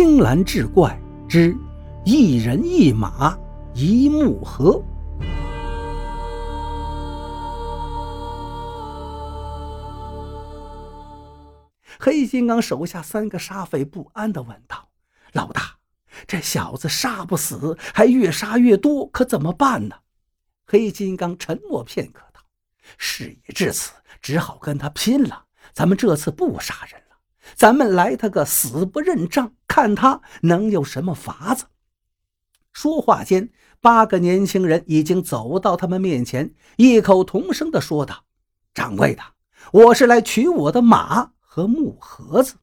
青蓝志怪之一人一马一木合。黑金刚手下三个沙匪不安地问道：“老大，这小子杀不死，还越杀越多，可怎么办呢？”黑金刚沉默片刻道：“事已至此，只好跟他拼了。咱们这次不杀人，咱们来他个死不认账，看他能有什么法子。”说话间，八个年轻人已经走到他们面前，异口同声地说道：“掌柜的，我是来取我的马。”和木盒子，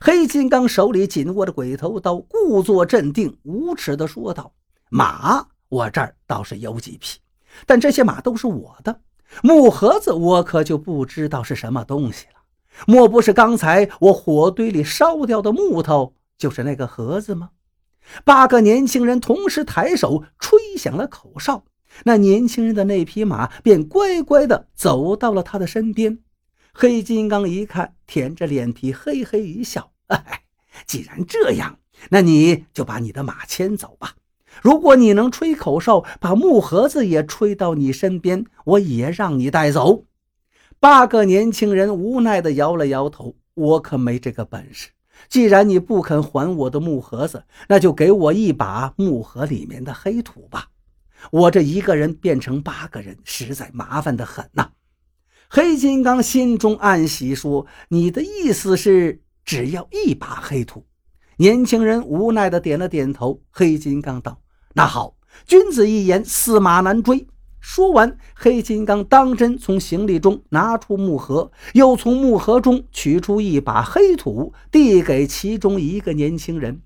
黑金刚手里紧握着鬼头刀，故作镇定，无耻地说道：“马，我这儿倒是有几匹，但这些马都是我的。木盒子，我可就不知道是什么东西了。莫不是刚才我火堆里烧掉的木头，就是那个盒子吗？”八个年轻人同时抬手吹响了口哨，那年轻人的那匹马便乖乖地走到了他的身边。黑金刚一看，舔着脸皮，嘿嘿一笑：“哎，既然这样，那你就把你的马牵走吧。如果你能吹口哨，把木盒子也吹到你身边，我也让你带走。”八个年轻人无奈地摇了摇头：“我可没这个本事。既然你不肯还我的木盒子，那就给我一把木盒里面的黑土吧。我这一个人变成八个人，实在麻烦得很呐。”黑金刚心中暗喜，说：“你的意思是只要一把黑土？”年轻人无奈地点了点头。黑金刚道：“那好，君子一言，驷马难追。”说完，黑金刚当真从行李中拿出木盒，又从木盒中取出一把黑土，递给其中一个年轻人。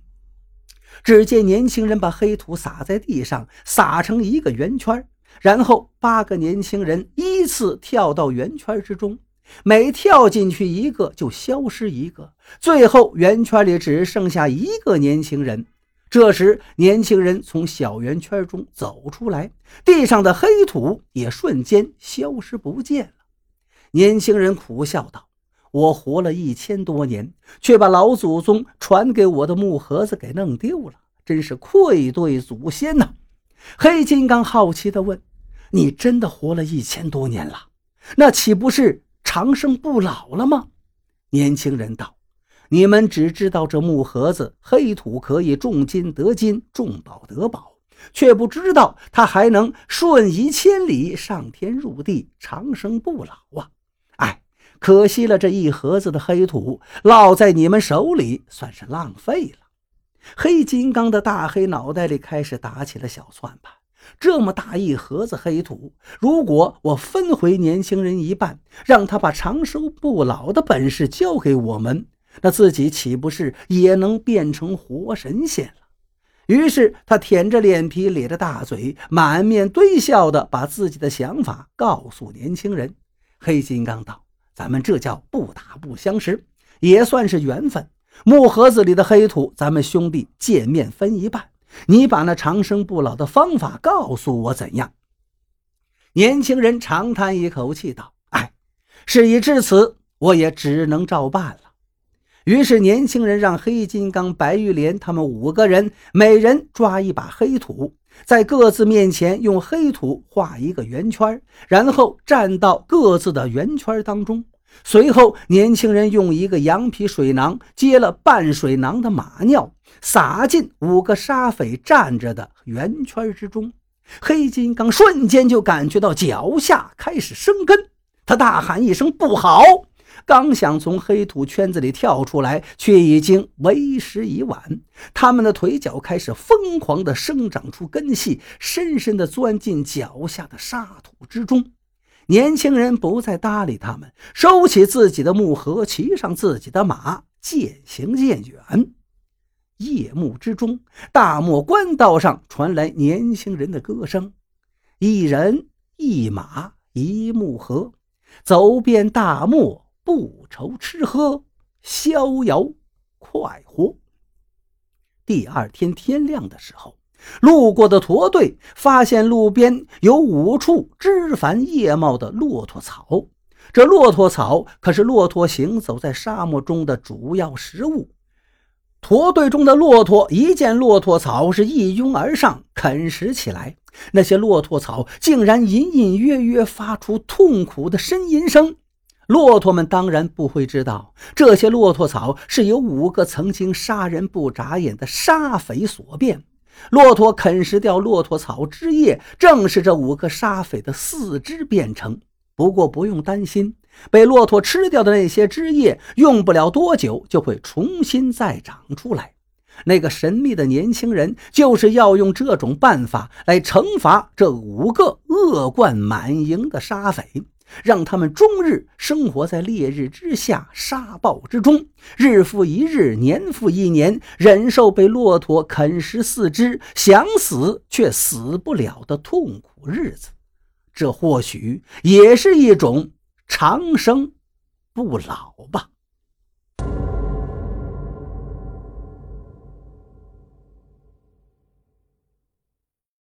只见年轻人把黑土撒在地上，撒成一个圆圈。然后，八个年轻人依次跳到圆圈之中，每跳进去一个就消失一个，最后圆圈里只剩下一个年轻人。这时，年轻人从小圆圈中走出来，地上的黑土也瞬间消失不见了。年轻人苦笑道：“我活了一千多年，却把老祖宗传给我的木盒子给弄丢了，真是愧对祖先呐！”黑金刚好奇地问：“你真的活了一千多年了？那岂不是长生不老了吗？”年轻人道：“你们只知道这木盒子黑土可以重金得金，重宝得宝，却不知道它还能瞬移千里，上天入地，长生不老啊！哎，可惜了，这一盒子的黑土落在你们手里，算是浪费了。”黑金刚的大黑脑袋里开始打起了小算盘。这么大一盒子黑土，如果我分回年轻人一半，让他把长生不老的本事交给我们，那自己岂不是也能变成活神仙了？于是他舔着脸皮，咧着大嘴，满面堆笑的把自己的想法告诉年轻人。黑金刚道：“咱们这叫不打不相识，也算是缘分。”木盒子里的黑土，咱们兄弟见面分一半。你把那长生不老的方法告诉我，怎样？年轻人长叹一口气道：“哎，事已至此，我也只能照办了。”于是，年轻人让黑金刚、白玉莲他们五个人，每人抓一把黑土，在各自面前用黑土画一个圆圈，然后站到各自的圆圈当中。随后，年轻人用一个羊皮水囊接了半水囊的马尿，撒进五个沙匪站着的圆圈之中。黑金刚瞬间就感觉到脚下开始生根，他大喊一声：“不好！”刚想从黑土圈子里跳出来，却已经为时已晚。他们的腿脚开始疯狂地生长出根系，深深地钻进脚下的沙土之中。年轻人不再搭理他们，收起自己的木盒，骑上自己的马，渐行渐远。夜幕之中，大漠官道上传来年轻人的歌声：“一人一马一木盒，走遍大漠不愁吃喝，逍遥快活。”第二天天亮的时候。路过的驼队发现路边有五处枝繁叶茂的骆驼草，这骆驼草可是骆驼行走在沙漠中的主要食物。驼队中的骆驼一见骆驼草，是一拥而上啃食起来。那些骆驼草竟然隐隐约约发出痛苦的呻吟声。骆驼们当然不会知道，这些骆驼草是由五个曾经杀人不眨眼的沙匪所变。骆驼啃食掉骆驼草汁液，正是这五个沙匪的四肢变成。不过不用担心。被骆驼吃掉的那些汁液，用不了多久就会重新再长出来。那个神秘的年轻人就是要用这种办法来惩罚这五个恶贯满盈的沙匪，让他们终日生活在烈日之下、沙暴之中，日复一日、年复一年，忍受被骆驼啃食四肢、想死却死不了的痛苦日子。这或许也是一种。长生不老吧。